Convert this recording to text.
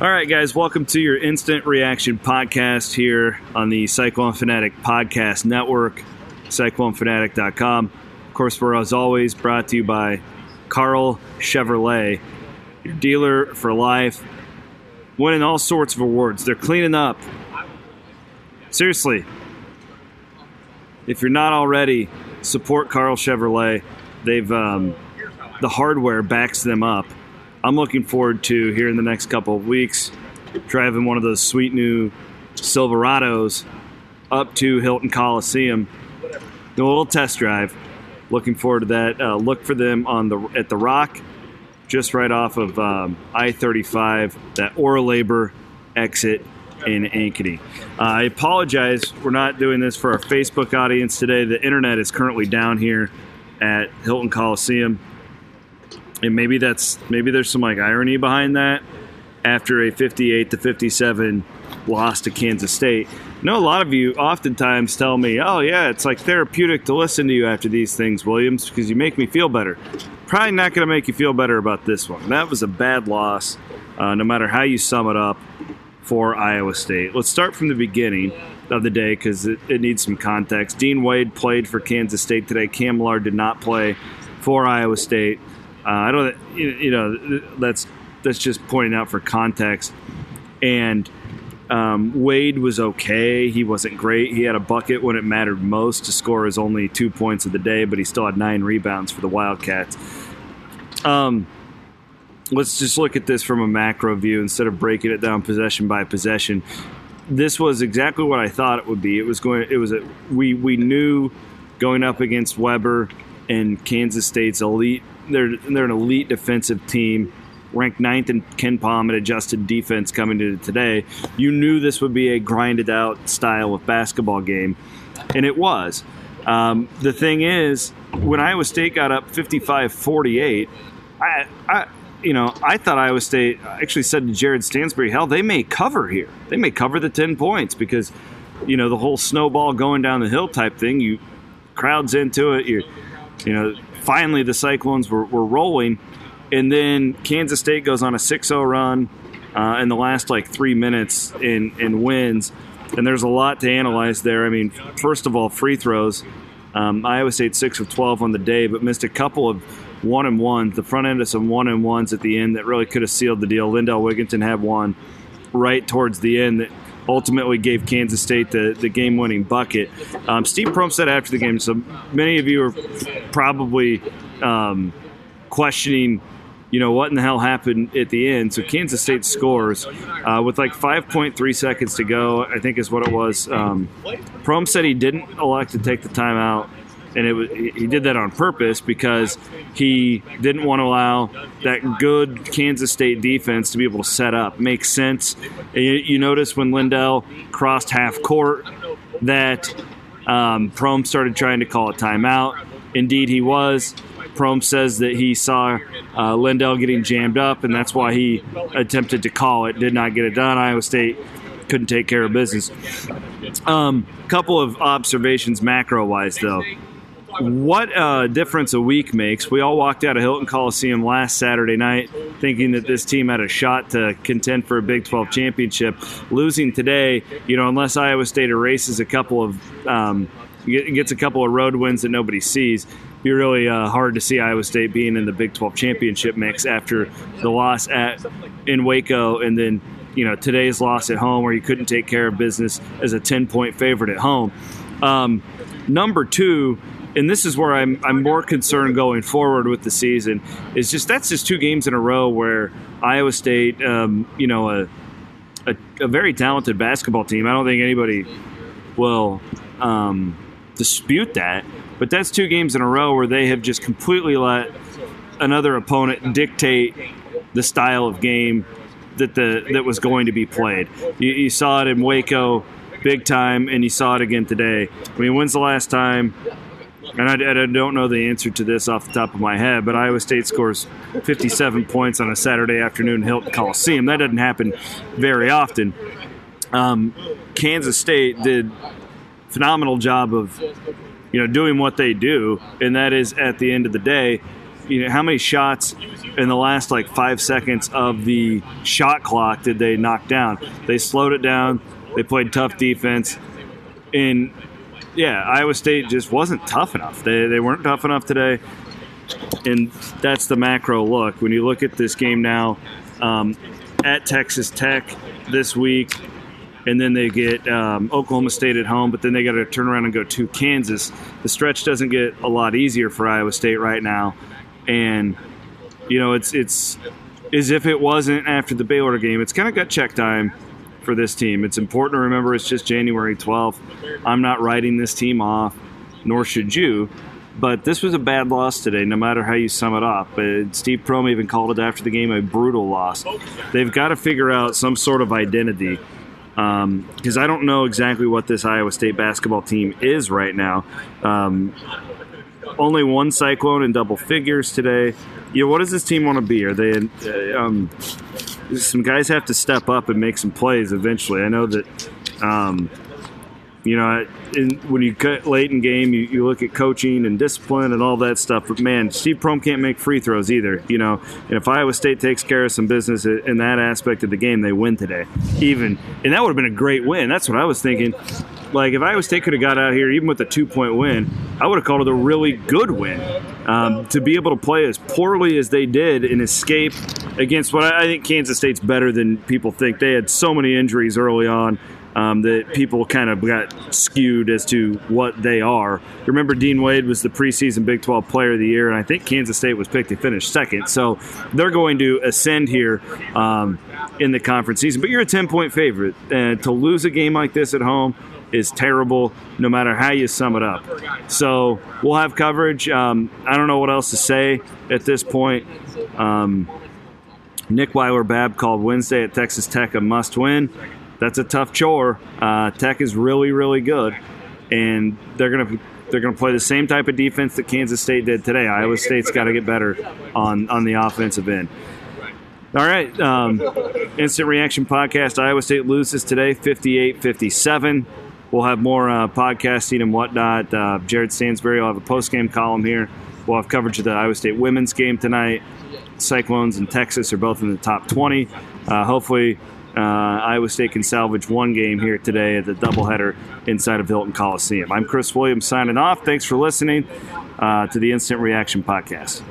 All right, guys, welcome to your instant reaction podcast here on the Cyclone Fanatic Podcast Network, cyclonefanatic.com. Of course, we're as always brought to you by Carl Chevrolet, your dealer for life, winning all sorts of awards. They're cleaning up. Seriously, if you're not already, support Carl Chevrolet. They've um, the hardware backs them up. I'm looking forward to here in the next couple of weeks driving one of those sweet new Silverados up to Hilton Coliseum. Do a little test drive. Looking forward to that. Uh, look for them on the at the Rock, just right off of um, I-35, that Oralabor exit in Ankeny. Uh, I apologize. We're not doing this for our Facebook audience today. The internet is currently down here at Hilton Coliseum and maybe that's maybe there's some like irony behind that after a 58 to 57 loss to Kansas State. I know a lot of you oftentimes tell me, "Oh yeah, it's like therapeutic to listen to you after these things, Williams, because you make me feel better." Probably not going to make you feel better about this one. That was a bad loss, uh, no matter how you sum it up for Iowa State. Let's start from the beginning of the day because it, it needs some context. Dean Wade played for Kansas State today. Cam did not play for Iowa State. Uh, I don't, you know, that's that's just pointing out for context. And um, Wade was okay. He wasn't great. He had a bucket when it mattered most to score his only two points of the day, but he still had nine rebounds for the Wildcats. Um, let's just look at this from a macro view instead of breaking it down possession by possession. This was exactly what I thought it would be. It was going. It was a we we knew going up against Weber and Kansas State's elite they're they're an elite defensive team, ranked ninth in KenPom at adjusted defense coming to today. You knew this would be a grinded out style of basketball game, and it was. Um, the thing is, when Iowa State got up 55-48, I, I you know, I thought Iowa State actually said to Jared Stansbury, hell, they may cover here. They may cover the 10 points because, you know, the whole snowball going down the hill type thing, you crowds into it, you you know, finally the Cyclones were, were rolling. And then Kansas State goes on a 6 0 run uh, in the last like three minutes and, and wins. And there's a lot to analyze there. I mean, first of all, free throws. Um, Iowa State 6 of 12 on the day, but missed a couple of one and ones, the front end of some one and ones at the end that really could have sealed the deal. Lindell Wigginton had one right towards the end that ultimately gave Kansas State the, the game winning bucket. Um, Steve Prohm said after the game, so many of you are probably um, questioning. You know what in the hell happened at the end? So Kansas State scores uh, with like 5.3 seconds to go. I think is what it was. Um, Prohm said he didn't elect to take the timeout and it was, he did that on purpose because he didn't want to allow that good Kansas State defense to be able to set up. Makes sense. You, you notice when Lindell crossed half court that um, Prohm started trying to call a timeout. Indeed, he was. Prohm says that he saw uh, Lindell getting jammed up, and that's why he attempted to call it. Did not get it done. Iowa State couldn't take care of business. Um, couple of observations macro wise, though what a difference a week makes. We all walked out of Hilton Coliseum last Saturday night thinking that this team had a shot to contend for a Big 12 championship. Losing today, you know, unless Iowa State erases a couple of, um, gets a couple of road wins that nobody sees, be really uh, hard to see Iowa State being in the Big 12 championship mix after the loss at in Waco and then you know today's loss at home where you couldn't take care of business as a 10 point favorite at home. Um, number two, and this is where I'm I'm more concerned going forward with the season is just that's just two games in a row where Iowa State, um, you know, a, a, a very talented basketball team. I don't think anybody will um, dispute that, but that's two games in a row where they have just completely let another opponent dictate the style of game that the that was going to be played. You, you saw it in Waco big time, and you saw it again today. I mean, when's the last time and I, I, don't know the answer to this off the top of my head, but Iowa State scores 57 points on a Saturday afternoon Hilton Coliseum. That doesn't happen very often. Um, Kansas State did phenomenal job of you know doing what they do, and that is at the end of the day you know, how many shots in the last like five seconds of the shot clock did they knock down? They slowed it down. They played tough defense. And yeah, Iowa State just wasn't tough enough. They, they weren't tough enough today. And that's the macro look. When you look at this game now, um, at Texas Tech this week, and then they get um, Oklahoma State at home, but then they got to turn around and go to Kansas. The stretch doesn't get a lot easier for Iowa State right now, and you know it's it's as if it wasn't after the Baylor game. It's kind of got check time for this team. It's important to remember it's just January 12th. I'm not writing this team off, nor should you. But this was a bad loss today, no matter how you sum it up. Uh, Steve Prohm even called it after the game a brutal loss. They've got to figure out some sort of identity because um, I don't know exactly what this Iowa State basketball team is right now. Um, only one cyclone in double figures today. You know, what does this team want to be? Are they? Uh, um, some guys have to step up and make some plays eventually. I know that. You know, in, when you cut late in game, you, you look at coaching and discipline and all that stuff. But man, Steve Prohm can't make free throws either. You know, and if Iowa State takes care of some business in that aspect of the game, they win today. Even and that would have been a great win. That's what I was thinking. Like if Iowa State could have got out here even with a two point win, I would have called it a really good win. Um, to be able to play as poorly as they did and escape against what I think Kansas State's better than people think. They had so many injuries early on um, that people kind of got skewed as to what they are. Remember, Dean Wade was the preseason Big 12 Player of the Year, and I think Kansas State was picked to finish second. So they're going to ascend here um, in the conference season. But you're a 10 point favorite. And to lose a game like this at home, is terrible no matter how you sum it up. So we'll have coverage. Um, I don't know what else to say at this point. Um, Nick Weiler Babb called Wednesday at Texas Tech a must win that's a tough chore. Uh, Tech is really, really good, and they're gonna they're gonna play the same type of defense that Kansas State did today. Iowa State's got to get better on on the offensive end. All right, um, instant reaction podcast. Iowa State loses today, 58-57. We'll have more uh, podcasting and whatnot. Uh, Jared Stansbury will have a post game column here. We'll have coverage of the Iowa State women's game tonight. Cyclones and Texas are both in the top 20. Uh, hopefully, uh, Iowa State can salvage one game here today at the doubleheader inside of Hilton Coliseum. I'm Chris Williams signing off. Thanks for listening uh, to the Instant Reaction Podcast.